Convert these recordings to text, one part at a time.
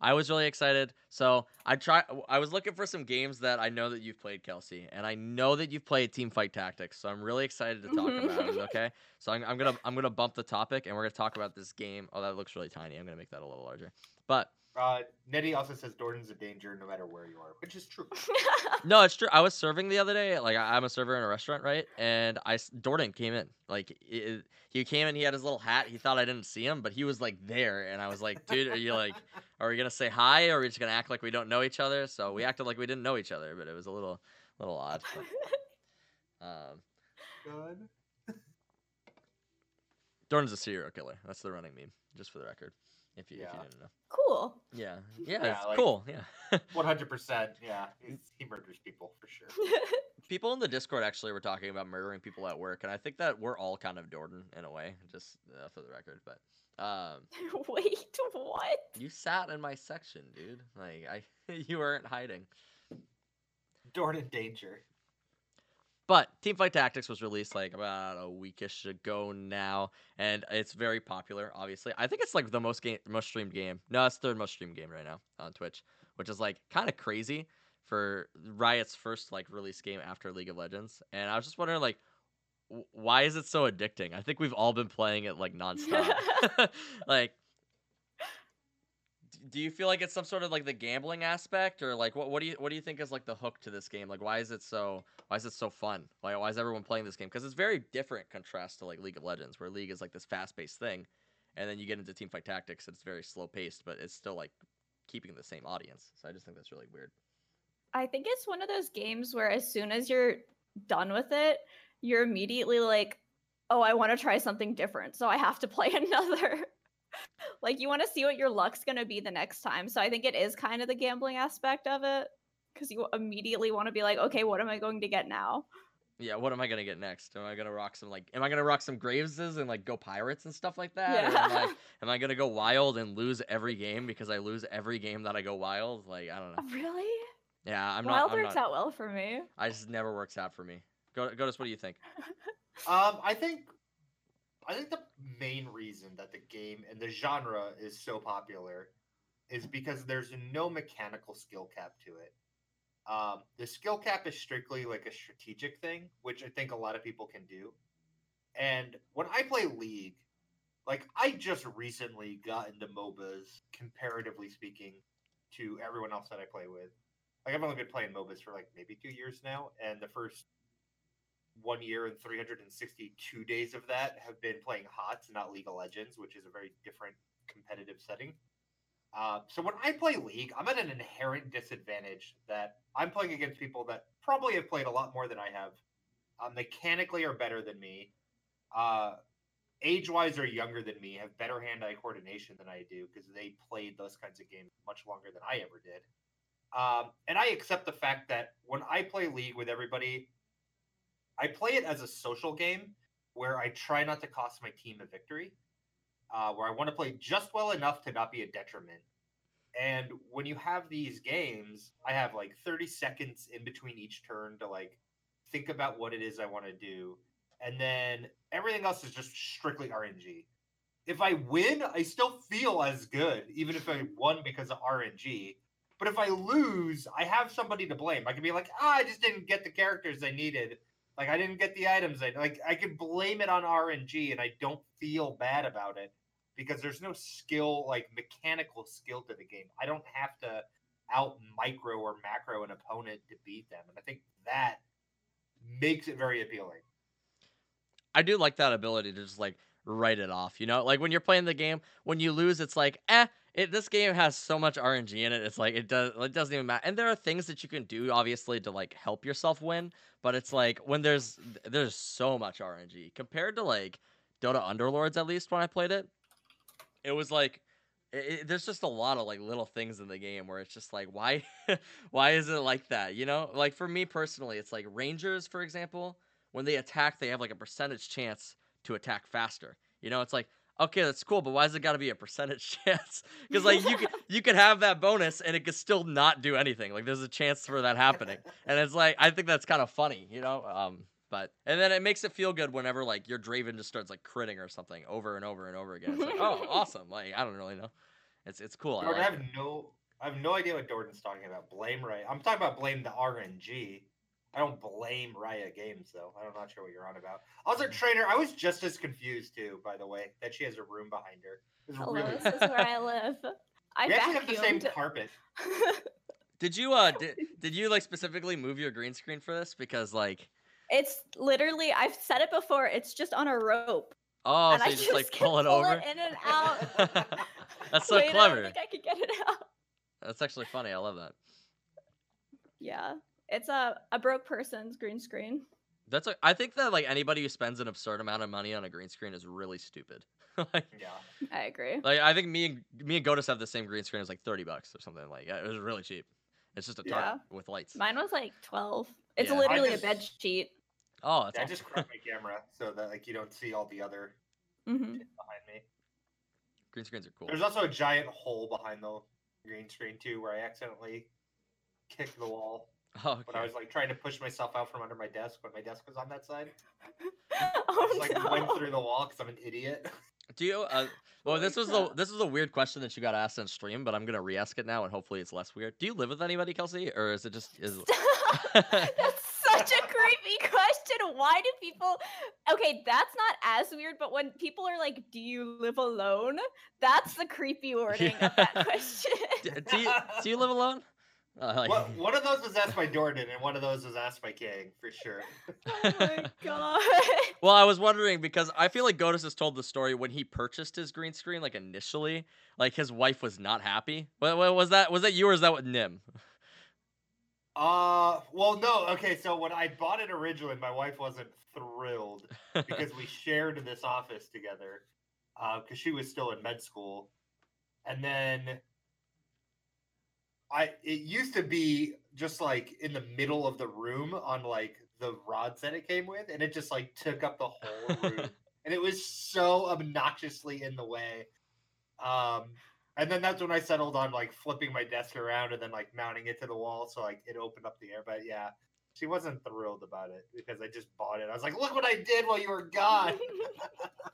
I was really excited. So I try. I was looking for some games that I know that you've played, Kelsey, and I know that you've played Teamfight Tactics. So I'm really excited to talk about it. Okay. So I'm, I'm gonna I'm gonna bump the topic, and we're gonna talk about this game. Oh, that looks really tiny. I'm gonna make that a little larger. But Uh, Nettie also says Dorton's a danger no matter where you are, which is true. no, it's true. I was serving the other day. Like I, I'm a server in a restaurant, right? And I Jordan came in. Like it, it- he came in. He had his little hat. He thought I didn't see him, but he was like there. And I was like, dude, are you like, are we gonna say hi, or are we just gonna act like we don't know each other? So we acted like we didn't know each other, but it was a little, little odd. But, um, Good. Jordan's a serial killer. That's the running meme, just for the record. If you, if Yeah. you didn't know. cool. Yeah, yeah, Yeah, it's like- cool. Yeah. One hundred percent. Yeah, he's- he murders people for sure. people in the Discord actually were talking about murdering people at work, and I think that we're all kind of Jordan in a way, just uh, for the record. But um, Wait, what? you sat in my section, dude. Like I, you weren't hiding. Dorton danger. But Teamfight Tactics was released like about a weekish ago now, and it's very popular. Obviously, I think it's like the most game, most streamed game. No, it's third most streamed game right now on Twitch, which is like kind of crazy for Riot's first like release game after League of Legends. And I was just wondering like, why is it so addicting? I think we've all been playing it like nonstop. like, do you feel like it's some sort of like the gambling aspect, or like what what do you what do you think is like the hook to this game? Like, why is it so why is it so fun? Like, why is everyone playing this game? Because it's very different contrast to like League of Legends, where League is like this fast paced thing, and then you get into Teamfight Tactics, it's very slow paced, but it's still like keeping the same audience. So I just think that's really weird. I think it's one of those games where as soon as you're done with it, you're immediately like, oh, I want to try something different. So I have to play another. like, you want to see what your luck's going to be the next time. So I think it is kind of the gambling aspect of it because you immediately want to be like, okay, what am I going to get now? Yeah, what am I gonna get next? Am I gonna rock some like? Am I gonna rock some Graveses and like go pirates and stuff like that? Or am I, Yeah. am I gonna go wild and lose every game because I lose every game that I go wild? Like I don't know. Really? Yeah, I'm Wild not. I'm works not. out well for me. I just never works out for me. Go, Goatus, what do you think? Um, I think, I think the main reason that the game and the genre is so popular is because there's no mechanical skill cap to it. Um, the skill cap is strictly like a strategic thing, which I think a lot of people can do. And when I play League, like I just recently got into MOBAs, comparatively speaking, to everyone else that I play with. Like I've only been playing MOBAs for like maybe two years now, and the first one year and 362 days of that have been playing HOTS, not League of Legends, which is a very different competitive setting. Uh, so when I play League, I'm at an inherent disadvantage that I'm playing against people that probably have played a lot more than I have. Uh, mechanically are better than me. Uh, age-wise are younger than me, have better hand-eye coordination than I do because they played those kinds of games much longer than I ever did. Um, and I accept the fact that when I play League with everybody, I play it as a social game where I try not to cost my team a victory, uh, where I want to play just well enough to not be a detriment. And when you have these games, I have like 30 seconds in between each turn to like think about what it is I want to do. And then everything else is just strictly RNG. If I win, I still feel as good, even if I won because of RNG. But if I lose, I have somebody to blame. I can be like, ah, I just didn't get the characters I needed. Like I didn't get the items. I like I could blame it on RNG, and I don't feel bad about it because there's no skill, like mechanical skill to the game. I don't have to out micro or macro an opponent to beat them, and I think that makes it very appealing. I do like that ability to just like write it off. You know, like when you're playing the game, when you lose, it's like, eh, it, this game has so much RNG in it. It's like it does it doesn't even matter. And there are things that you can do obviously to like help yourself win, but it's like when there's there's so much RNG compared to like Dota Underlords at least when I played it, it was like it, there's just a lot of like little things in the game where it's just like why why is it like that you know like for me personally it's like rangers for example when they attack they have like a percentage chance to attack faster you know it's like okay that's cool but why has it got to be a percentage chance because like you could you could have that bonus and it could still not do anything like there's a chance for that happening and it's like i think that's kind of funny you know um but and then it makes it feel good whenever like your Draven just starts like critting or something over and over and over again. It's like, oh, awesome! Like I don't really know. It's it's cool. I Jordan, I like have it. no, I have no idea what Jordan's talking about. Blame Riot. I'm talking about blame the RNG. I don't blame Riot Games though. I'm not sure what you're on about. Also, trainer, I was just as confused too. By the way, that she has a room behind her. It was Hello, really. this is where I live. I we actually have the same carpet. Did you uh did, did you like specifically move your green screen for this because like it's literally I've said it before. It's just on a rope, oh and so I you just just like can pull it pull over? it in and out. That's so Wait, I clever. don't think I could get it out. That's actually funny. I love that. Yeah, it's a a broke person's green screen. That's a, I think that like anybody who spends an absurd amount of money on a green screen is really stupid. like, Yeah. I agree. like I think me and me and Goatus have the same green screen. It's like thirty bucks or something. Like yeah, it was really cheap. It's just a Yeah. with lights. Mine was like twelve. It's Yeah. Literally just- a bed sheet. Oh, that's Yeah, I just cropped my camera so that like you don't see all the other mm-hmm. behind me. green screens are cool. There's also a giant hole behind the green screen too, where I accidentally kicked the wall Oh, when I was like trying to push myself out from under my desk when my desk was on that side. oh I just like no. went through the wall because I'm an idiot. Do you? Uh, well, this was crap. a this was a weird question that you got asked on stream, but I'm gonna re-ask it now, and hopefully it's less weird. Do you live with anybody, Kelsey, or is it just is? that's such a creepy question. Why do people? Okay, that's not as weird, but when people are like, "Do you live alone?" That's the creepy wording of that question. do, do you do you live alone? Uh, like- What, one of those was asked by Jordan, and one of those was asked by King for sure. oh my god. Well, I was wondering because I feel like Goatus has told the story when he purchased his green screen, like initially, like his wife was not happy. What, what was that? Was that you or is that with Nim? Uh, well, no. Okay, so when I bought it originally, my wife wasn't thrilled because we shared this office together because she was still in med school, and then I it used to be just like in the middle of the room on like the rods that it came with, and it just like took up the whole room, and it was so obnoxiously in the way. Um, and then that's when I settled on like flipping my desk around and then like mounting it to the wall so like it opened up the air. But yeah, she wasn't thrilled about it because I just bought it. I was like, look what I did while you were gone.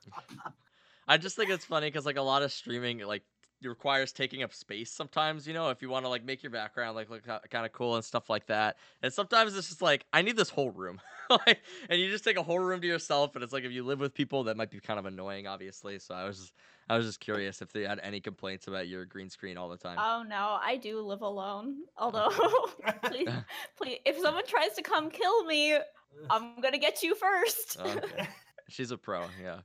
I just think it's funny because like a lot of streaming like requires taking up space sometimes. You know, if you want to like make your background like look kind of cool and stuff like that. And sometimes it's just like I need this whole room, like, and you just take a whole room to yourself. And it's like if you live with people, that might be kind of annoying, obviously. So I was just, I was just curious if they had any complaints about your green screen all the time. Oh no, I do live alone. Although, please, please, if someone tries to come kill me, I'm gonna get you first. Okay. She's a pro, yeah.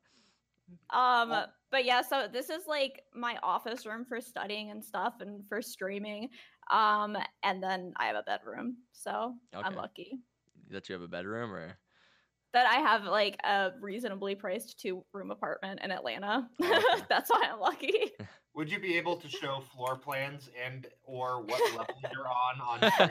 Um, Well- but yeah, so this is like my office room for studying and stuff and for streaming. Um, and then I have a bedroom, so I'm lucky That you have a bedroom or that I have like a reasonably priced two room apartment in Atlanta. Oh, okay. That's why I'm lucky. Would you be able to show floor plans and or what level you're on on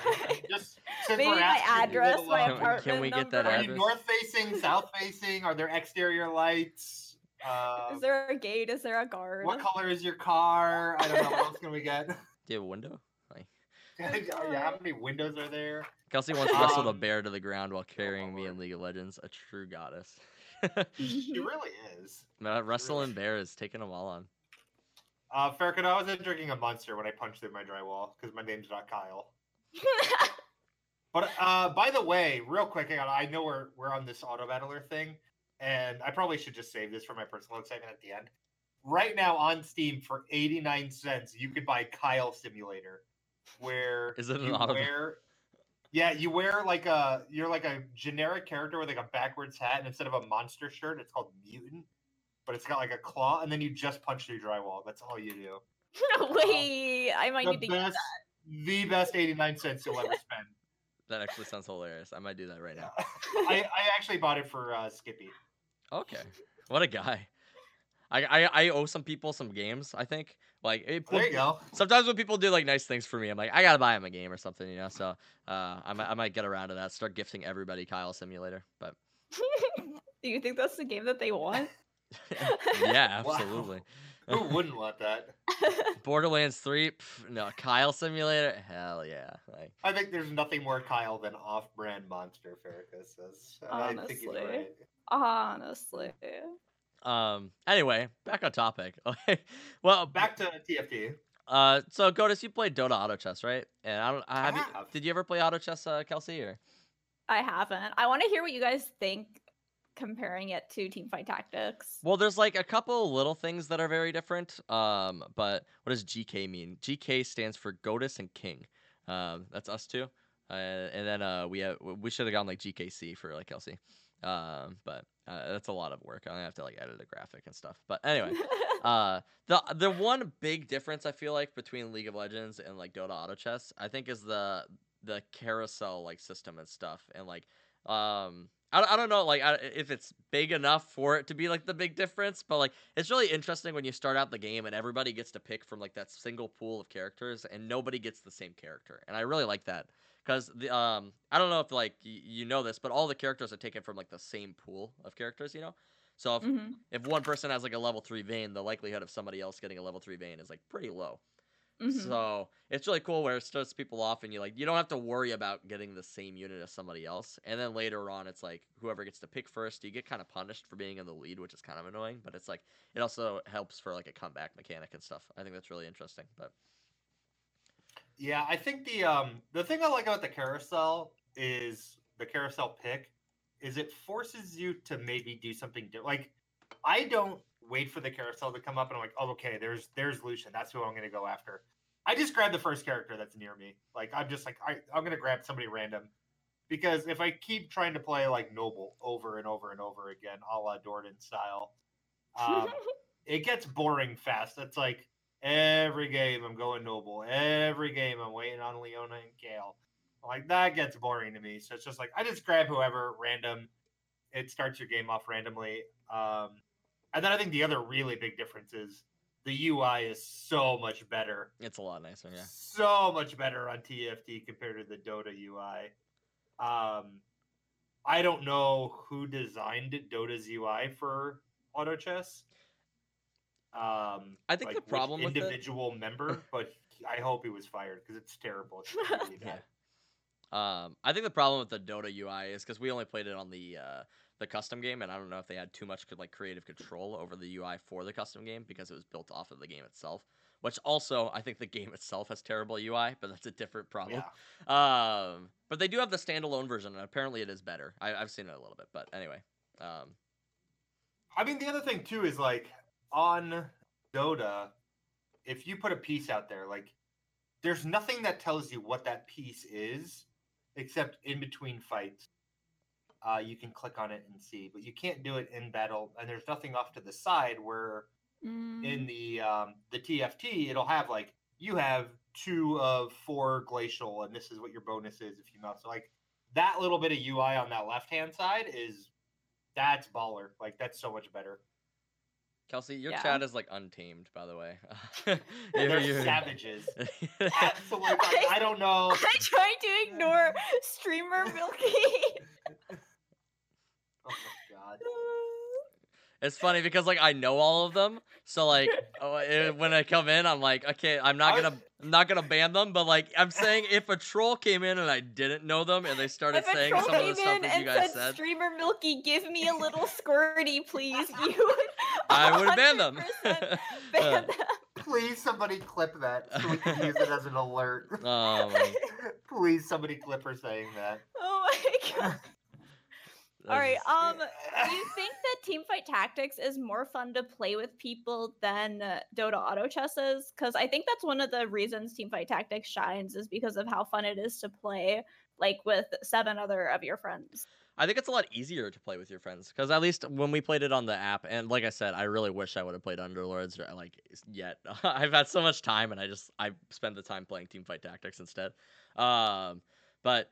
just since Maybe we're my address, little, my Can apartment can we get that number. Are you address? north facing, south facing? Are there exterior lights? Uh, Is there a gate? Is there a guard? what color is your car? I don't know. What else can we get? do you have a window? Like yeah, how many windows are there? Kelsey once wrestled a Um, bear to the ground while carrying me in League of Legends. A true goddess. She really is. Uh, wrestling bear is taking them all on. Uh, Farrakhan, I wasn't drinking a monster when I punched through my drywall because my name's not Kyle. But uh, by the way, real quick, hang on, I know we're we're on this auto battler thing, and I probably should just save this for my personal excitement at the end. Right now on Steam for eighty nine cents, you could buy Kyle Simulator, where Is it an you auto- wear, yeah, you wear like a you're like a generic character with like a backwards hat, and instead of a monster shirt, it's called mutant, but it's got like a claw, and then you just punch through drywall. That's all you do. Wait, I might need to get best, the best eighty nine cents you'll ever spend. That actually sounds hilarious. I might do that right now. I, I actually bought it for uh, Skippy. Okay. What a guy. I, I I owe some people some games. I think like it, There you go. sometimes when people do like nice things for me, I'm like I gotta buy them a game or something, you know. So uh, I might I might get around to that. Start gifting everybody Kyle Simulator. But Do you think that's the game that they want? yeah, Wow. absolutely. Who wouldn't want that? Borderlands Three, pff, no Kyle Simulator, hell yeah. Like I think there's nothing more Kyle than off-brand monster. Farrakhan says. And I think he's Honestly. right. Honestly. um. Anyway, back on topic. Okay. well, Back to TFT. Uh, so Goatus, you played Dota Auto Chess, right? And I don't. I I have, you. Did you ever play Auto Chess, uh, Kelsey? Or I haven't. I want to hear what you guys think comparing it to Teamfight Tactics. well, there's like a couple little things that are very different. Um, but what does GK mean? GK stands for Goatus and King. Um, that's us two. Uh, and then uh, we have we should have gone like GKC for like Kelsey. Um, but uh, that's a lot of work. I'm gonna have to like edit a graphic and stuff. But anyway. uh the the one big difference I feel like between League of Legends and like Dota Auto Chess, I think is the the carousel like system and stuff and like um I, I don't know like I, if it's big enough for it to be like the big difference but like it's really interesting when you start out the game and everybody gets to pick from like that single pool of characters and nobody gets the same character and I really like that because the um I don't know if like y- you know this but all the characters are taken from like the same pool of characters you know so if Mhm. if one person has like a level three Vayne, the likelihood of somebody else getting a level three Vayne is like pretty low. Mhm. So it's really cool where it starts people off and you like you don't have to worry about getting the same unit as somebody else. And then later on it's like whoever gets to pick first, you get kind of punished for being in the lead, which is kind of annoying, but it's like it also helps for like a comeback mechanic and stuff. I think that's really interesting. But Yeah, I think the um the thing I like about the carousel is the carousel pick is it forces you to maybe do something different. Like I don't wait for the carousel to come up and I'm like, oh okay, there's there's Lucian. That's who I'm gonna go after. I just grab the first character that's near me. Like I'm just like I, I'm gonna grab somebody random. Because if I keep trying to play like Noble over and over and over again, a la Jordan style, um, it gets boring fast. It's like every game I'm going noble. Every game I'm waiting on Leona and Kayle. Like that gets boring to me. So it's just like I just grab whoever random. It starts your game off randomly. Um, and then I think the other really big difference is the UI is so much better. it's a lot nicer, yeah. So much better on TFT compared to the Dota UI. Um, I don't know who designed Dota's UI for auto chess. Um, I think the problem with it- individual member, but I hope he was fired because it's terrible. It's really Yeah. Um, I think the problem with the Dota UI is because we only played it on the uh, the custom game, and I don't know if they had too much like creative control over the UI for the custom game because it was built off of the game itself. Which also, I think the game itself has terrible UI, but that's a different problem. Yeah. Um, but they do have the standalone version, and apparently it is better. I, I've seen it a little bit, but anyway. Um, I mean, the other thing too is like on Dota, if you put a piece out there, like there's nothing that tells you what that piece is, except in between fights. Uh, you can click on it and see, but you can't do it in battle. And there's nothing off to the side where Mm. in the um, the TFT it'll have like you have two of four glacial, and this is what your bonus is if you mouse. So like that little bit of UI on that left hand side is that's baller. Like that's so much better. Kelsey, your Yeah. chat is like untamed, by the way. They're You- you- savages. Absolutely. I, I don't know. I tried to ignore streamer Milky. Oh my god. It's funny because like I know all of them, so like oh, eh, when I come in, I'm like, okay, I'm not gonna, I'm not gonna ban them, but like I'm saying, if a troll came in and I didn't know them and they started if a saying troll some of came the stuff in that you and guys said, said, "Streamer Milky, give me a little squirty, please," you would. I would ban them. 100% them. Please, somebody clip that so we can use it as an alert. oh. Please, somebody clip her saying that. Oh my god! All right. Um, do you think that Teamfight Tactics is more fun to play with people than uh, Dota Auto Chess is? Because I think that's one of the reasons Teamfight Tactics shines is because of how fun it is to play like with seven other of your friends. I think it's a lot easier to play with your friends because at least when we played it on the app, and like I said, I really wish I would have played Underlords or, like yet. I've had so much time, and I just I spend the time playing Teamfight Tactics instead. Um, but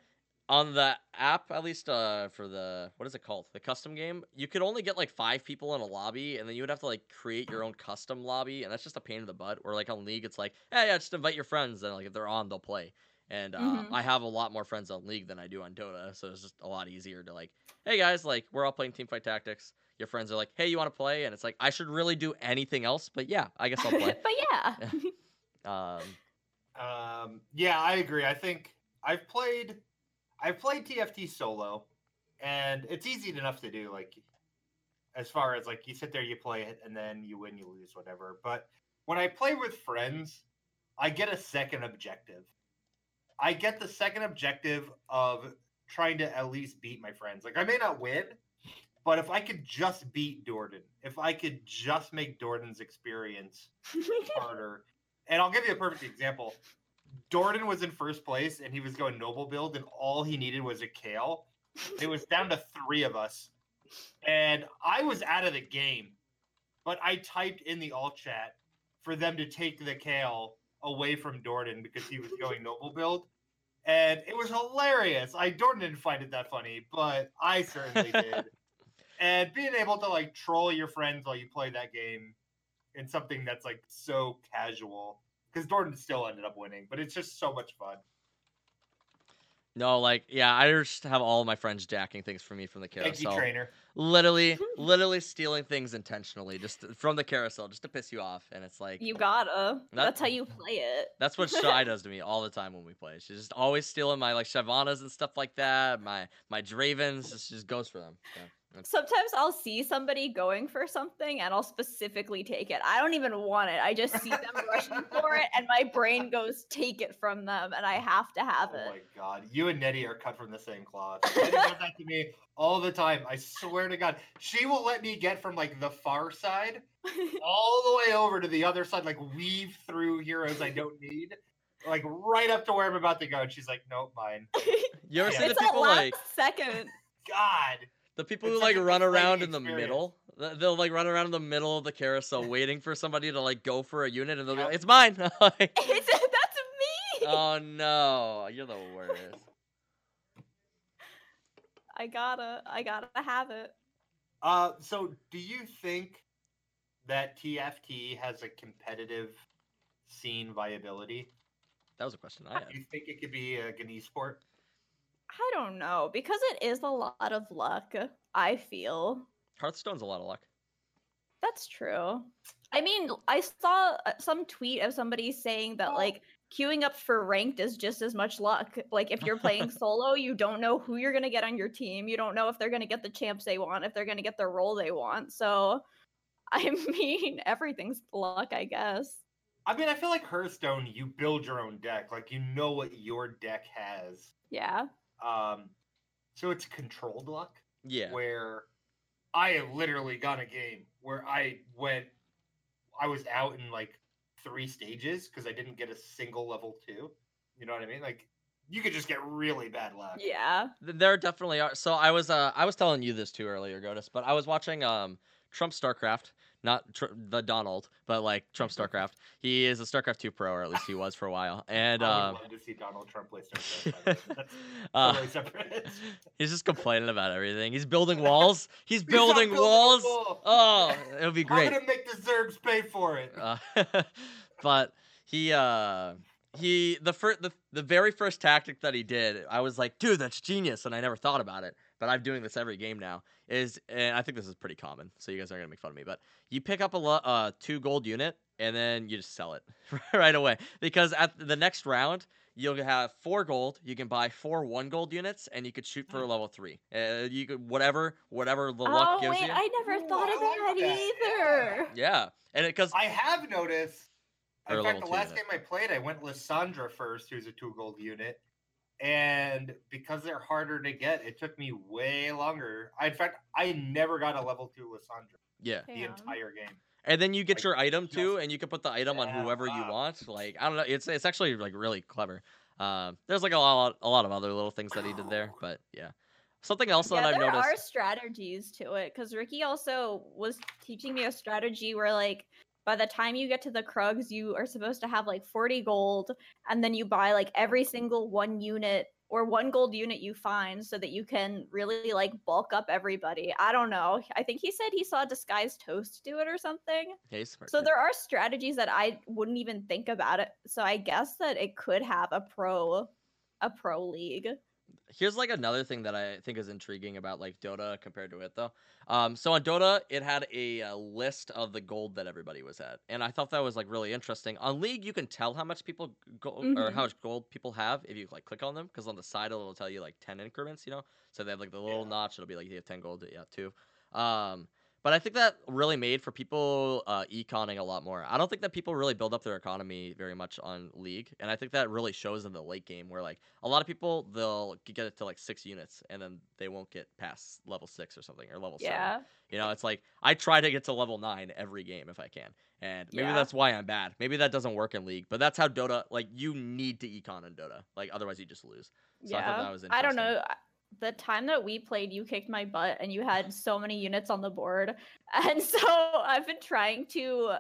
on the app, at least uh, for the what is it called, the custom game, you could only get like five people in a lobby, and then you would have to like create your own custom lobby, and that's just a pain in the butt. Or like on League, it's like, hey, yeah, just invite your friends, and like if they're on, they'll play. And uh, Mhm. I have a lot more friends on League than I do on Dota, so it's just a lot easier to like, hey guys, like we're all playing Teamfight Tactics. Your friends are like, hey, you want to play? And it's like, I should really do anything else, but yeah, I guess I'll play. but yeah. um, Um, yeah, I agree. I think I've played, I've played TFT solo, and it's easy enough to do. Like, as far as like you sit there, you play it, and then you win, you lose, whatever. But when I play with friends, I get a second objective. I get the second objective of trying to at least beat my friends. Like I may not win, but if I could just beat Dordan, if I could just make Dordan's experience harder, and I'll give you a perfect example. Dordan was in first place and he was going noble build, and all he needed was a Kayle. It was down to three of us, and I was out of the game. But I typed in the alt chat for them to take the Kayle away from Dordan because he was going noble build. And it was hilarious. I Dordan didn't find it that funny, but I certainly did. and being able to like troll your friends while you play that game in something that's like so casual because Dordan still ended up winning, but it's just so much fun. No, like yeah, I just have all my friends jacking things from me from the carousel. Thank you, carousel. trainer. Literally, literally stealing things intentionally just from the carousel just to piss you off, and it's like you gotta. That- That's how you play it. That's what Shy does to me all the time when we play. She's just always stealing my like Shyvanas and stuff like that. My my Dravens just just goes for them. So, that's- Sometimes I'll see somebody going for something and I'll specifically take it. I don't even want it. I just see them rushing for it and my brain goes take it from them and I have to have Oh it. Oh my god, you and Nettie are cut from the same cloth. Nettie does that to me all the time. I swear to God, she will let me get from like the far side all the way over to the other side, like weave through heroes I don't need, like right up to where I'm about to go. And she's like, "Nope, mine." you ever Yeah. see the it's that people last like second. God, the people It's who such like run around in the middle, they'll like run around in the middle of the carousel waiting for somebody to like go for a unit, and they'll be like, "It's mine." Like, It's, that's me. oh no, you're the worst. I gotta, I gotta have it. Uh, so do you think that TFT has a competitive scene viability? That was a question I had. Do you think it could be a an esport? I don't know because it is a lot of luck. I feel Hearthstone's a lot of luck. that's true. I mean, I saw uh, some tweet of somebody saying that Oh. like queuing up for ranked is just as much luck. Like if you're playing solo, you don't know who you're gonna get on your team. You don't know if they're gonna get the champs they want, if they're gonna get the role they want. So, I mean, everything's luck, I guess. I mean, I feel like Hearthstone, you build your own deck. Like you know what your deck has. Yeah. Um, so it's controlled luck. Yeah. Where I have literally got a game where I went, I was out in like three stages because I didn't get a single level two. You know what I mean? Like you could just get really bad luck. Yeah. There definitely are. So I was uh I was telling you this too earlier, Goatus, but I was watching um Trump StarCraft, not tr- the Donald, but like Trump StarCraft. He is a StarCraft 2 pro, or at least he was for a while. And I um love to see Donald Trump play StarCraft. by the way. That's uh, totally separate. he's just complaining about everything. He's building walls. He's He's building building walls. wall. Oh, it'll be great. I'm gonna make the Zergs pay for it. Uh, but he uh he the first the, the very first tactic that he did i was like dude that's genius and i never thought about it but i'm doing this every game now is and i think this is pretty common so you guys aren't gonna make fun of me but you pick up a lo- uh two gold unit and then you just sell it right away because at the next round you'll have four gold you can buy four one gold units and you could shoot for a level three uh, you could whatever whatever the luck oh gives wait, you I never Ooh, thought I of like that that. either. yeah and it because I have noticed. In fact, the last unit. game I played, I went Lissandra first, who's a two gold unit. And because they're harder to get, it took me way longer. I, in fact, I never got a level two Lissandra yeah the Damn. entire game. And then you get Like, your item just- too, and you can put the item on Yeah, whoever you wow. want. Like I don't know, it's it's actually like really clever. Um, there's like a lot a lot of other little things that he did there, but yeah. Something else yeah, that I've there noticed. are strategies to it because Ricky also was teaching me a strategy where like by the time you get to the Krugs, you are supposed to have like 40 gold, and then you buy like every single one unit or one gold unit you find so that you can really like bulk up everybody. I don't know. I think he said he saw Disguised Toast do it or something. Smart, So there are strategies that I wouldn't even think about it. So I guess that it could have a pro a pro league. Here's like another thing that I think is intriguing about like Dota compared to it though. Um, so on Dota, it had a, uh list of the gold that everybody was at, and I thought that was like really interesting. On League, you can tell how much people go or Mhm. how much gold people have if you like click on them, because on the side it'll tell you like ten increments, you know. So they have like the little Yeah. notch. It'll be like you have ten gold, yeah, two. Um, But I think that really made for people uh, econing a lot more. I don't think that people really build up their economy very much on League, and I think that really shows in the late game where like a lot of people they'll get it to like six units and then they won't get past level six or something or level seven. Yeah. You know, it's like I try to get to level nine every game if I can, and maybe Yeah. that's why I'm bad. Maybe that doesn't work in League, but that's how Dota. Like you need to econ in Dota, like otherwise you just lose. So I thought yeah. that was I don't know. The time that we played, you kicked my butt and you had so many units on the board. And so I've been trying to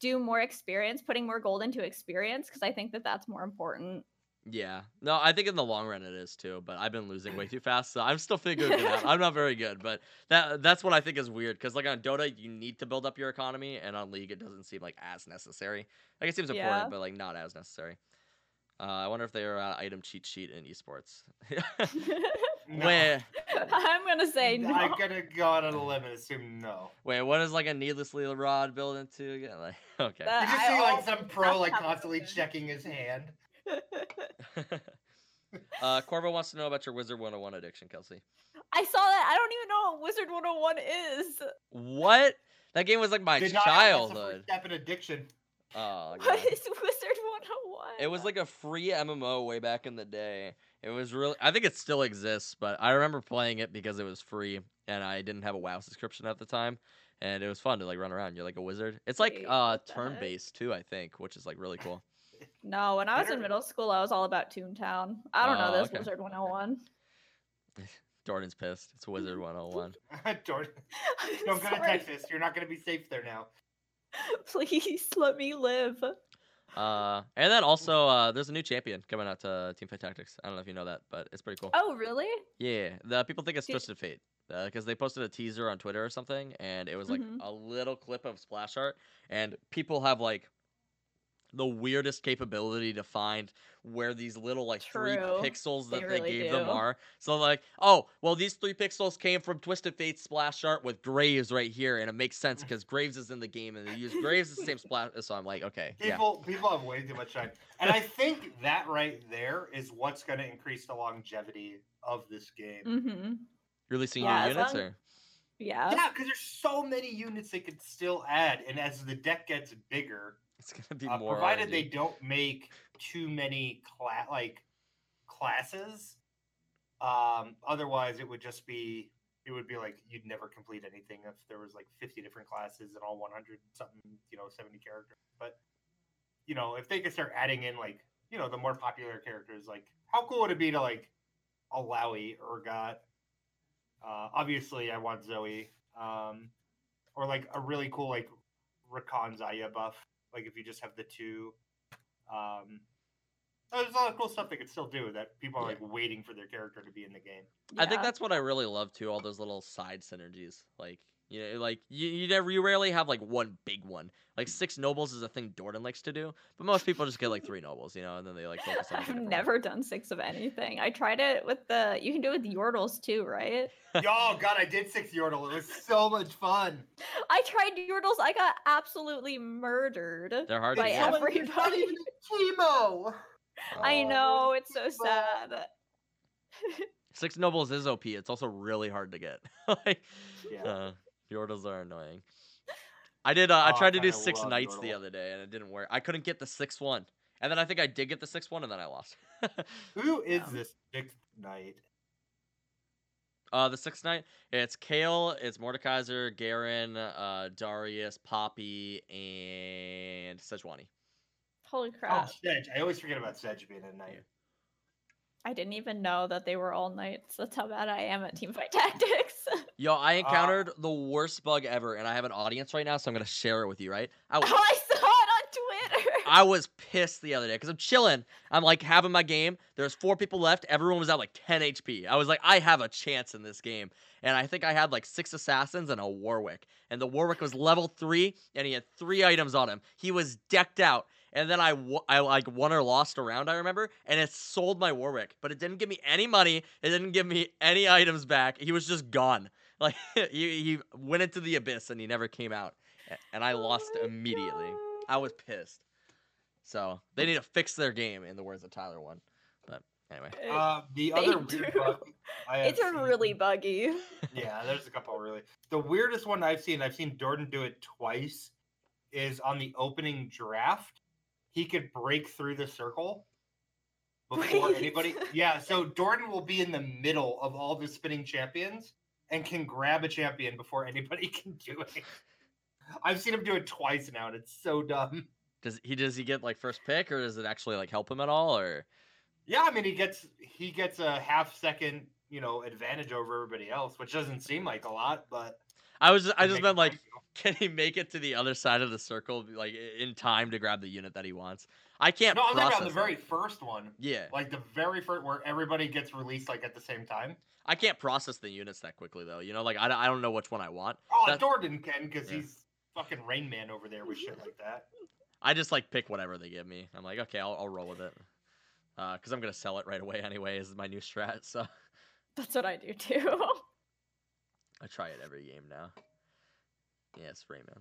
do more experience, putting more gold into experience because I think that that's more important. Yeah. No, I think in the long run it is too, but I've been losing way too fast, so I'm still figuring it out. I'm not very good, but that that's what I think is weird because like on Dota you need to build up your economy, and on League it doesn't seem like as necessary. Like it seems Yeah. important, but like not as necessary. Uh, I wonder if they're uh, item cheat sheet in esports. No. Wait, I'm gonna say no. I'm gonna go out on a limb and assume no. wait, what is like a needlessly rod build into again? Like, okay. That- You just I see like some pro like constantly happened. checking his hand. uh, Corvo wants to know about your Wizard 101 addiction, Kelsey. I saw that. I don't even know what Wizard 101 is. What? That game was like my Denial, that's the childhood. Step in addiction. Oh, What God. is Wizard 101? It was like a free MMO way back in the day. It was really I think it still exists, but I remember playing it because it was free and I didn't have a WoW subscription at the time. And it was fun to like run around. You're like a wizard. It's like Wait, uh what the heck? turn based too, I think, which is like really cool. No, when I was in middle school, I was all about Toontown. I don't know Oh, this okay. Wizard 101. Jordan's pissed. It's Wizard 101. Jordan, don't go to. Texas. You're not gonna be safe there now. Please let me live. Uh and then also uh there's a new champion coming out to Teamfight Tactics. I don't know if you know that, but it's pretty cool. Oh, really? Yeah, the people think it's Did- Twisted Fate because they posted a teaser on Twitter or something, and it was like Mhm. a little clip of splash art, and people have like the weirdest capability to find where these little like three pixels that they, really gave them are. So like, oh, well, these three pixels came from Twisted Fate splash art with Graves right here, and it makes sense because Graves is in the game, and they use Graves as the same splash. So I'm like, okay, yeah, People people have way too much time. And I think that right there is what's gonna increase the longevity of this game. Mm-hmm. releasing Yeah, new units long- or Yeah. Yeah, because there's so many units they could still add, and as the deck gets bigger, it's gonna be uh, more. provided they don't make too many cla- like classes. Um, otherwise, it would just be it would be like you'd never complete anything if there was like 50 different classes and all 100 something you know 70 characters. But you know, if they could start adding in like you know the more popular characters, like how cool would it be to like Alawi, Urgot? Uh, obviously, I want Zoe. Um, or like a really cool like Rakan Xayah buff. Like if you just have the two. Um, there's a lot of cool stuff they could still do that people are Yeah. like waiting for their character to be in the game. I think that's what I really love too. All those little side synergies, like you know, like you, you never, you rarely have like one big one. Like six nobles is a thing Jordan likes to do, but most people just get like three nobles, you know, and then they like focus on. a I've different one. never done six of anything. I tried it with the. You can do it with Yordles too, right? Yo, God, I did six Yordle. It was so much fun. I tried Yordles. I got absolutely murdered. They're hard by to It's get. every- not even a chemo. I Oh. know it's so People. sad. Six nobles is OP. It's also really hard to get. like, Yeah. uh, Yordles are annoying. I did. Uh, I Oh, I tried to do kinda six love knights the other day, and it didn't work. I couldn't get the sixth one, and then I think I did get the sixth one, and then I lost. Who is Yeah. this sixth knight? Uh, the sixth knight, it's Kayle, it's Mordekaiser, Garen, uh, Darius, Poppy, and Sejuani. Holy Oh, crap! Sedge. I always forget about Sedge being a knight. I didn't even know that they were all knights. That's how bad I am at teamfight tactics. Yo, I Uh, encountered the worst bug ever, and I have an audience right now, so I'm gonna share it with you, right? I oh, was, I saw it on Twitter. I was pissed the other day because I'm chilling. I'm like having my game. There's four people left. Everyone was at like 10 HP. I was like, I have a chance in this game. And I think I had like six assassins and a Warwick. And the Warwick was level three, and he had three items on him. He was decked out. And then I, w- I like won or lost a round, I remember, and it sold my Warwick, but it didn't give me any money. It didn't give me any items back. He was just gone. Like he, he went into the abyss and he never came out. And I Oh lost my immediately. God. I was pissed. So they need to fix their game, in the words of Tyler one. But Anyway, Uh, the they other weird bug I it's a seen- really buggy. yeah. There's a couple really. The weirdest one I've seen, I've seen Jordan do it twice, is on the opening draft. He could break through the circle before Wait. anybody. Yeah, so Jordan will be in the middle of all the spinning champions and can grab a champion before anybody can do it. I've seen him do it twice now, and it's so dumb. does he does he get like first pick or does it actually like help him at all or? Yeah, I mean he gets he gets a half second, you know, advantage over everybody else, which doesn't seem like a lot, but I was I just meant like sense, you know. can he make it to the other side of the circle like in time to grab the unit that he wants? I can't. No, I'm talking process about the that. very first one. Yeah, Like the very first where everybody gets released like at the same time. I can't process the units that quickly though. You know, like I, don't- I don't know which one I want. Oh, That- Jordan can because Yeah. he's fucking Rain Man over there with shit like that. I just like pick whatever they give me. I'm like, okay, I'll, I'll roll with it. Uh, cause I'm gonna sell it right away anyway. Is my new strat. So That's what I do too. I try it every game now. Yes, Rayman.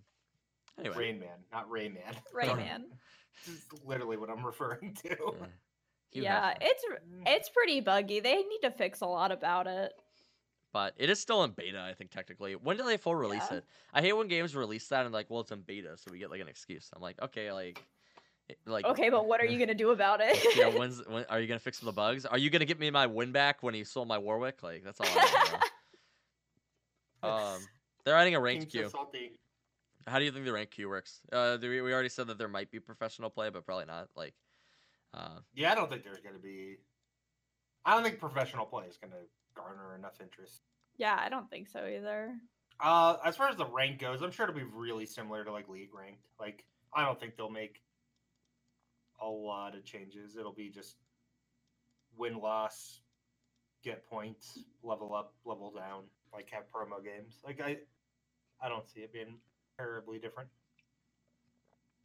Anyway, Rain Man, not Rain Man. Rayman. This is literally what I'm referring to. yeah. Yeah, it's it's pretty buggy. They need to fix a lot about it. but it is still in beta. I think technically. When do they full release Yeah. it? I hate when games release that and like, well, it's in beta, so we get like an excuse. I'm like, okay, like, like, Okay, but what are you gonna do about it? yeah, when's when are you gonna fix some of the bugs? Are you gonna get me my win back when you sold my Warwick? Like, that's all. I want to know. Um, they're adding a ranked Seems so queue. How do you think the ranked queue works? Uh, we, we already said that there might be professional play, but probably not. Like, uh, Yeah, I don't think there's gonna be. I don't think professional play is gonna garner enough interest. yeah, I don't think so either. Uh, as far as the rank goes, I'm sure it'll be really similar to like league ranked. Like, I don't think they'll make a lot of changes. It'll be just win loss, get points, level up, level down, like have promo games. Like I, I don't see it being terribly different.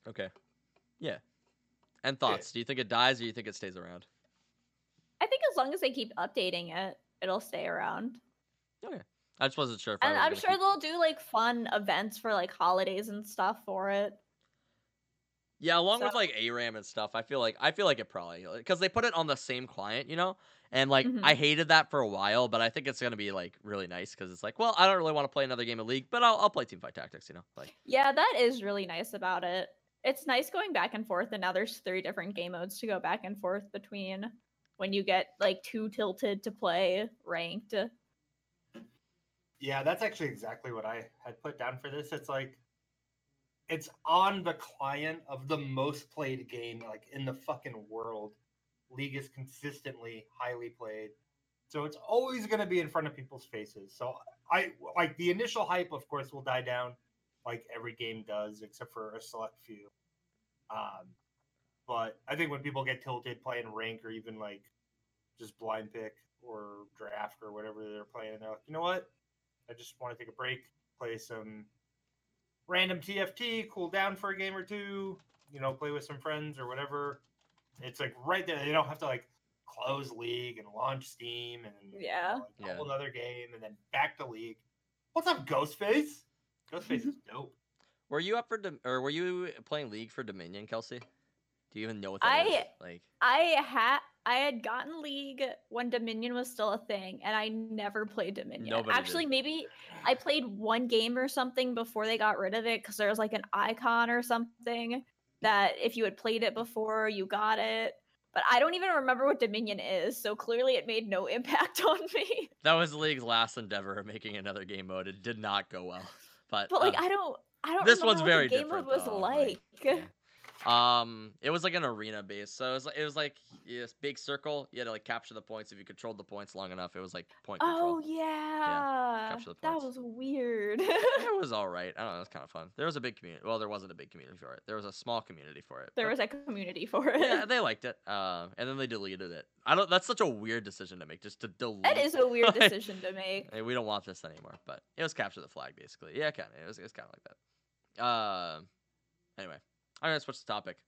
okay, yeah. And thoughts? Do you think it dies or do you think it stays around? I think as long as they keep updating it, it'll stay around. Oh, okay. I just wasn't sure. If I And was I'm sure keep- they'll do like fun events for like holidays and stuff for it. Yeah, along with So- like ARAM and stuff, I feel like I feel like it probably because they put it on the same client, you know, and like Mhm. I hated that for a while, but I think it's gonna be like really nice because it's like, well, I don't really want to play another game of League, but I'll I'll play Teamfight Tactics, you know, like Yeah, that is really nice about it. It's nice going back and forth, and now there's three different game modes to go back and forth between when you get like too tilted to play ranked. Yeah, that's actually exactly what I had put down for this. It's like it's on the client of the most played game like in the fucking world. League is consistently highly played. So it's always going to be in front of people's faces. So I like the initial hype of course will die down like every game does except for a select few. Um but I think when people get tilted playing rank or even like just blind pick or draft or whatever they're playing, and they're like, you know what? I just want to take a break, play some random TFT, cool down for a game or two, you know, play with some friends or whatever. It's like right there. They don't have to like close League and launch Steam and Yeah. you know, like, Yeah. a whole other game and then back to League. What's up, Ghostface? Ghostface is dope. Were you up for Dom- or were you playing League for Dominion, Kelsey? Do you even know what that is? I- Like, I had I had gotten League when Dominion was still a thing, and I never played Dominion. Nobody did. Actually, maybe I played one game or something before they got rid of it because there was like an icon or something that if you had played it before, you got it. But I don't even remember what Dominion is, so clearly it made no impact on me. that was the League's last endeavor of making another game mode. It did not go well. But, But like uh, I don't I don't this remember one's what very the game mode was though, like. like, Um, it was like an arena base, so it was like it was like this big circle. You had to like capture the points. If you controlled the points long enough, it was like point Oh control. yeah. that was weird. It was all right. I don't know. It was kind of fun. There was a big community. Well, there wasn't a big community for it. There was a small community for it. there but- was a community for it. yeah, they liked it. Um, and then they deleted it. I don't. That's such a weird decision to make, just to delete. That is a weird Like, decision to make. Hey, we don't want this anymore. But it was capture the flag, basically. Yeah, kind of. It was. It was kind of like that. Um. anyway, I'm gonna switch the topic.